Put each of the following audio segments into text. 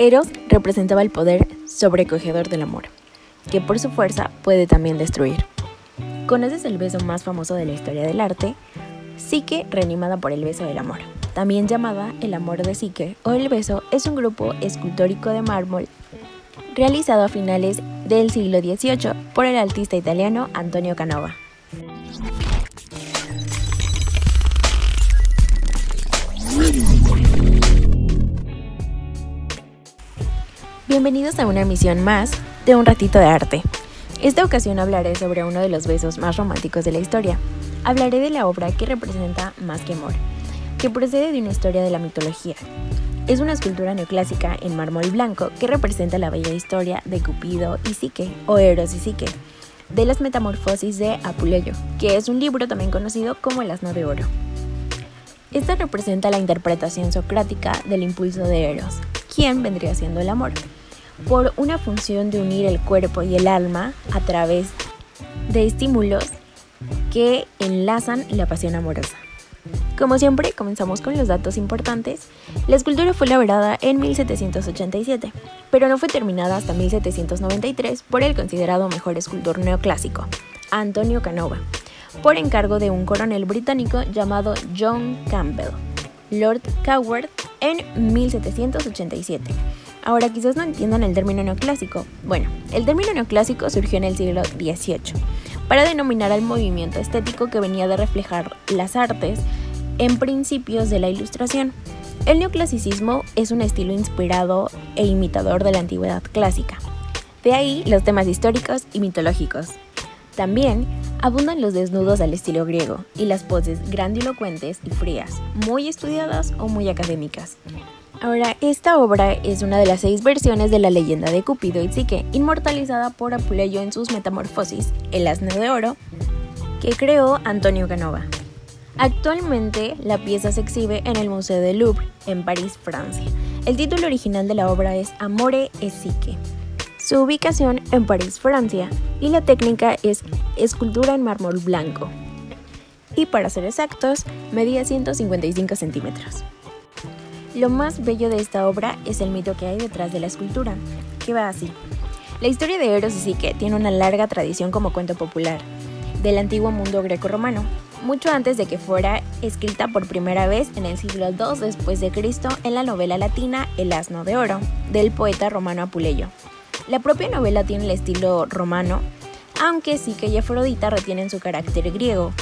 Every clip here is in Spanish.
Eros representaba el poder sobrecogedor del amor, que por su fuerza puede también destruir. ¿Conoces el beso más famoso de la historia del arte? Psique reanimada por el beso del amor, también llamada el amor de Psique o el beso, es un grupo escultórico de mármol realizado a finales del siglo XVIII por el artista italiano Antonio Canova. Bienvenidos a una emisión más de Un ratito de arte. Esta ocasión hablaré sobre uno de los besos más románticos de la historia. Hablaré de la obra que representa Más que amor, que procede de una historia de la mitología. Es una escultura neoclásica en mármol blanco que representa la bella historia de Cupido y Psique, o Eros y Psique, de las metamorfosis de Apuleyo, que es un libro también conocido como El asno de oro. Esta representa la interpretación socrática del impulso de Eros, quien vendría siendo el amor por una función de unir el cuerpo y el alma a través de estímulos que enlazan la pasión amorosa. Como siempre, comenzamos con los datos importantes. La escultura fue elaborada en 1787, pero no fue terminada hasta 1793 por el considerado mejor escultor neoclásico, Antonio Canova, por encargo de un coronel británico llamado John Campbell, Lord Coward, en 1787 Ahora quizás no entiendan el término neoclásico. Bueno, el término neoclásico surgió en el siglo XVIII para denominar al movimiento estético que venía de reflejar las artes en principios de la Ilustración. El neoclasicismo es un estilo inspirado e imitador de la antigüedad clásica. De ahí los temas históricos y mitológicos. También abundan los desnudos al estilo griego y las poses grandilocuentes y frías, muy estudiadas o muy académicas. Ahora, esta obra es una de las seis versiones de la leyenda de Cupido y Psique, inmortalizada por Apuleyo en sus Metamorfosis, El asno de oro, que creó Antonio Canova. Actualmente, la pieza se exhibe en el Museo del Louvre, en París, Francia. El título original de la obra es Amore e Psique. Su ubicación en París, Francia, y la técnica es escultura en mármol blanco. Y para ser exactos, medía 155 centímetros. Lo más bello de esta obra es el mito que hay detrás de la escultura, que va así. La historia de Eros y Psique tiene una larga tradición como cuento popular del antiguo mundo greco-romano, mucho antes de que fuera escrita por primera vez en el siglo II después de Cristo en la novela latina El asno de oro, del poeta romano Apuleyo. La propia novela tiene el estilo romano, aunque Psique y Afrodita retienen su carácter griego,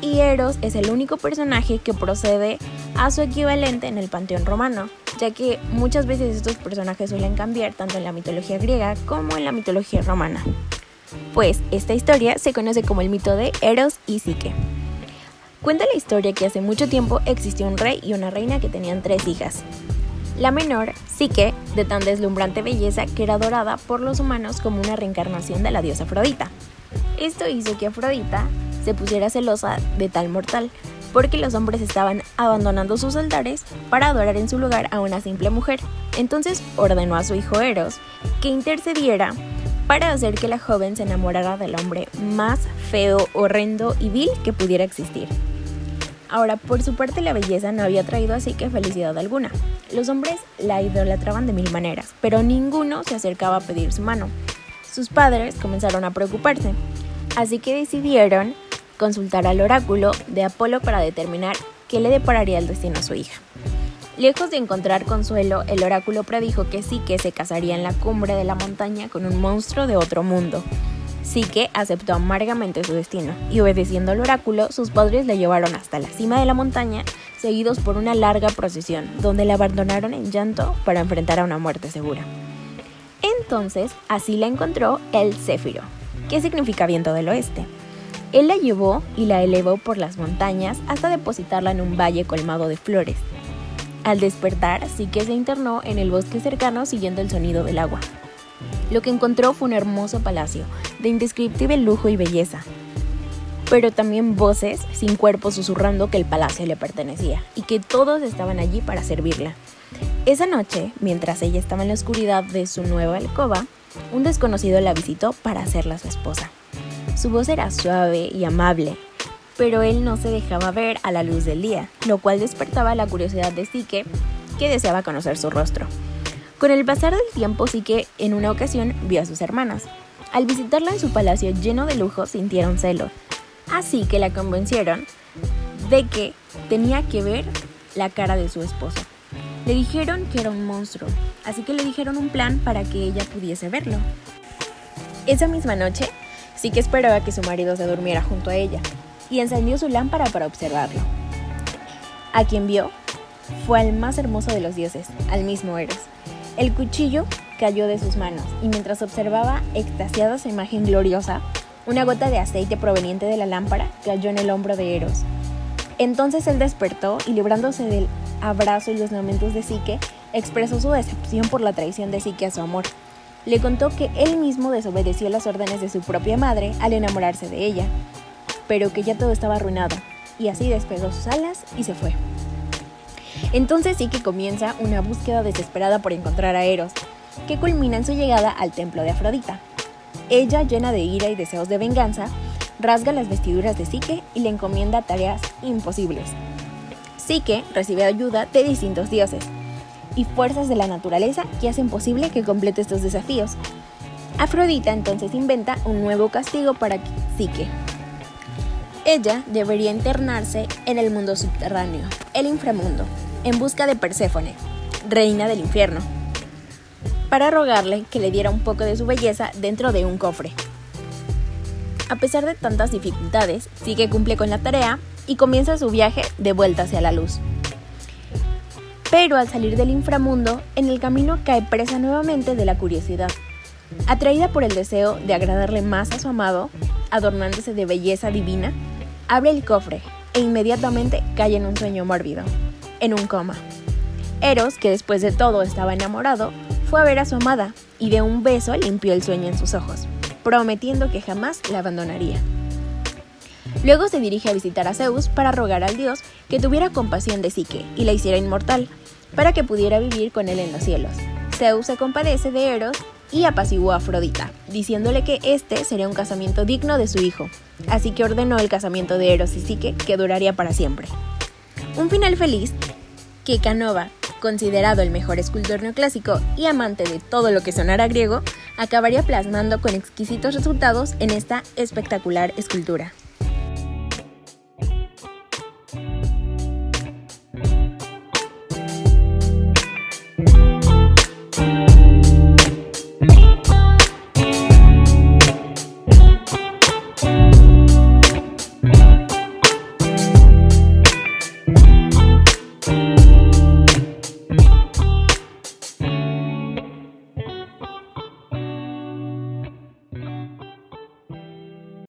y Eros es el único personaje que procede a su equivalente en el panteón romano, ya que muchas veces estos personajes suelen cambiar tanto en la mitología griega como en la mitología romana. Pues esta historia se conoce como el mito de Eros y Psique. Cuenta la historia que hace mucho tiempo existió un rey y una reina que tenían tres hijas. La menor, Psique, de tan deslumbrante belleza que era adorada por los humanos como una reencarnación de la diosa Afrodita. Esto hizo que Afrodita se pusiera celosa de tal mortal, porque los hombres estaban abandonando sus altares para adorar en su lugar a una simple mujer. Entonces ordenó a su hijo Eros que intercediera para hacer que la joven se enamorara del hombre más feo, horrendo y vil que pudiera existir. Ahora, por su parte, la belleza no había traído así que felicidad alguna. Los hombres la idolatraban de mil maneras, pero ninguno se acercaba a pedir su mano. Sus padres comenzaron a preocuparse, así que decidieron consultar al oráculo de Apolo para determinar qué le depararía el destino a su hija. Lejos de encontrar consuelo, el oráculo predijo que Psique se casaría en la cumbre de la montaña con un monstruo de otro mundo. Psique aceptó amargamente su destino y obedeciendo al oráculo, sus padres la llevaron hasta la cima de la montaña, seguidos por una larga procesión, donde la abandonaron en llanto para enfrentar a una muerte segura. Entonces, así la encontró el Céfiro, que significa viento del oeste. Él la llevó y la elevó por las montañas hasta depositarla en un valle colmado de flores. Al despertar, sí que se internó en el bosque cercano siguiendo el sonido del agua. Lo que encontró fue un hermoso palacio, de indescriptible lujo y belleza, pero también voces sin cuerpo susurrando que el palacio le pertenecía y que todos estaban allí para servirla. Esa noche, mientras ella estaba en la oscuridad de su nueva alcoba, un desconocido la visitó para hacerla su esposa. Su voz era suave y amable, pero él no se dejaba ver a la luz del día, lo cual despertaba la curiosidad de Sique, que deseaba conocer su rostro. Con el pasar del tiempo, sí que en una ocasión vio a sus hermanas. Al visitarla en su palacio lleno de lujo, sintieron celos. Así que la convencieron de que tenía que ver la cara de su esposo. Le dijeron que era un monstruo, así que le dijeron un plan para que ella pudiese verlo. Esa misma noche, sí que esperaba que su marido se durmiera junto a ella y encendió su lámpara para observarlo. A quien vio fue al más hermoso de los dioses, al mismo Eros. El cuchillo cayó de sus manos y mientras observaba extasiada su imagen gloriosa, una gota de aceite proveniente de la lámpara cayó en el hombro de Eros. Entonces él despertó y librándose del abrazo y los lamentos de Psique, expresó su decepción por la traición de Psique a su amor. Le contó que él mismo desobedeció las órdenes de su propia madre al enamorarse de ella, pero que ya todo estaba arruinado, y así despegó sus alas y se fue. Entonces sí que comienza una búsqueda desesperada por encontrar a Eros, que culmina en su llegada al templo de Afrodita. Ella, llena de ira y deseos de venganza, rasga las vestiduras de Psique y le encomienda tareas imposibles. Psique recibe ayuda de distintos dioses y fuerzas de la naturaleza que hacen posible que complete estos desafíos. Afrodita entonces inventa un nuevo castigo para Psique. Ella debería internarse en el mundo subterráneo, el inframundo, en busca de Perséfone, reina del infierno, para rogarle que le diera un poco de su belleza dentro de un cofre. A pesar de tantas dificultades, sigue cumple con la tarea y comienza su viaje de vuelta hacia la luz. Pero al salir del inframundo, en el camino cae presa nuevamente de la curiosidad. Atraída por el deseo de agradarle más a su amado, adornándose de belleza divina, abre el cofre e inmediatamente cae en un sueño mórbido, en un coma. Eros, que después de todo estaba enamorado, fue a ver a su amada y de un beso limpió el sueño en sus ojos, prometiendo que jamás la abandonaría. Luego se dirige a visitar a Zeus para rogar al dios que tuviera compasión de Psique y la hiciera inmortal, para que pudiera vivir con él en los cielos. Zeus se compadece de Eros y apaciguó a Afrodita, diciéndole que este sería un casamiento digno de su hijo, así que ordenó el casamiento de Eros y Psique que duraría para siempre. Un final feliz que Canova, considerado el mejor escultor neoclásico y amante de todo lo que sonara griego, acabaría plasmando con exquisitos resultados en esta espectacular escultura.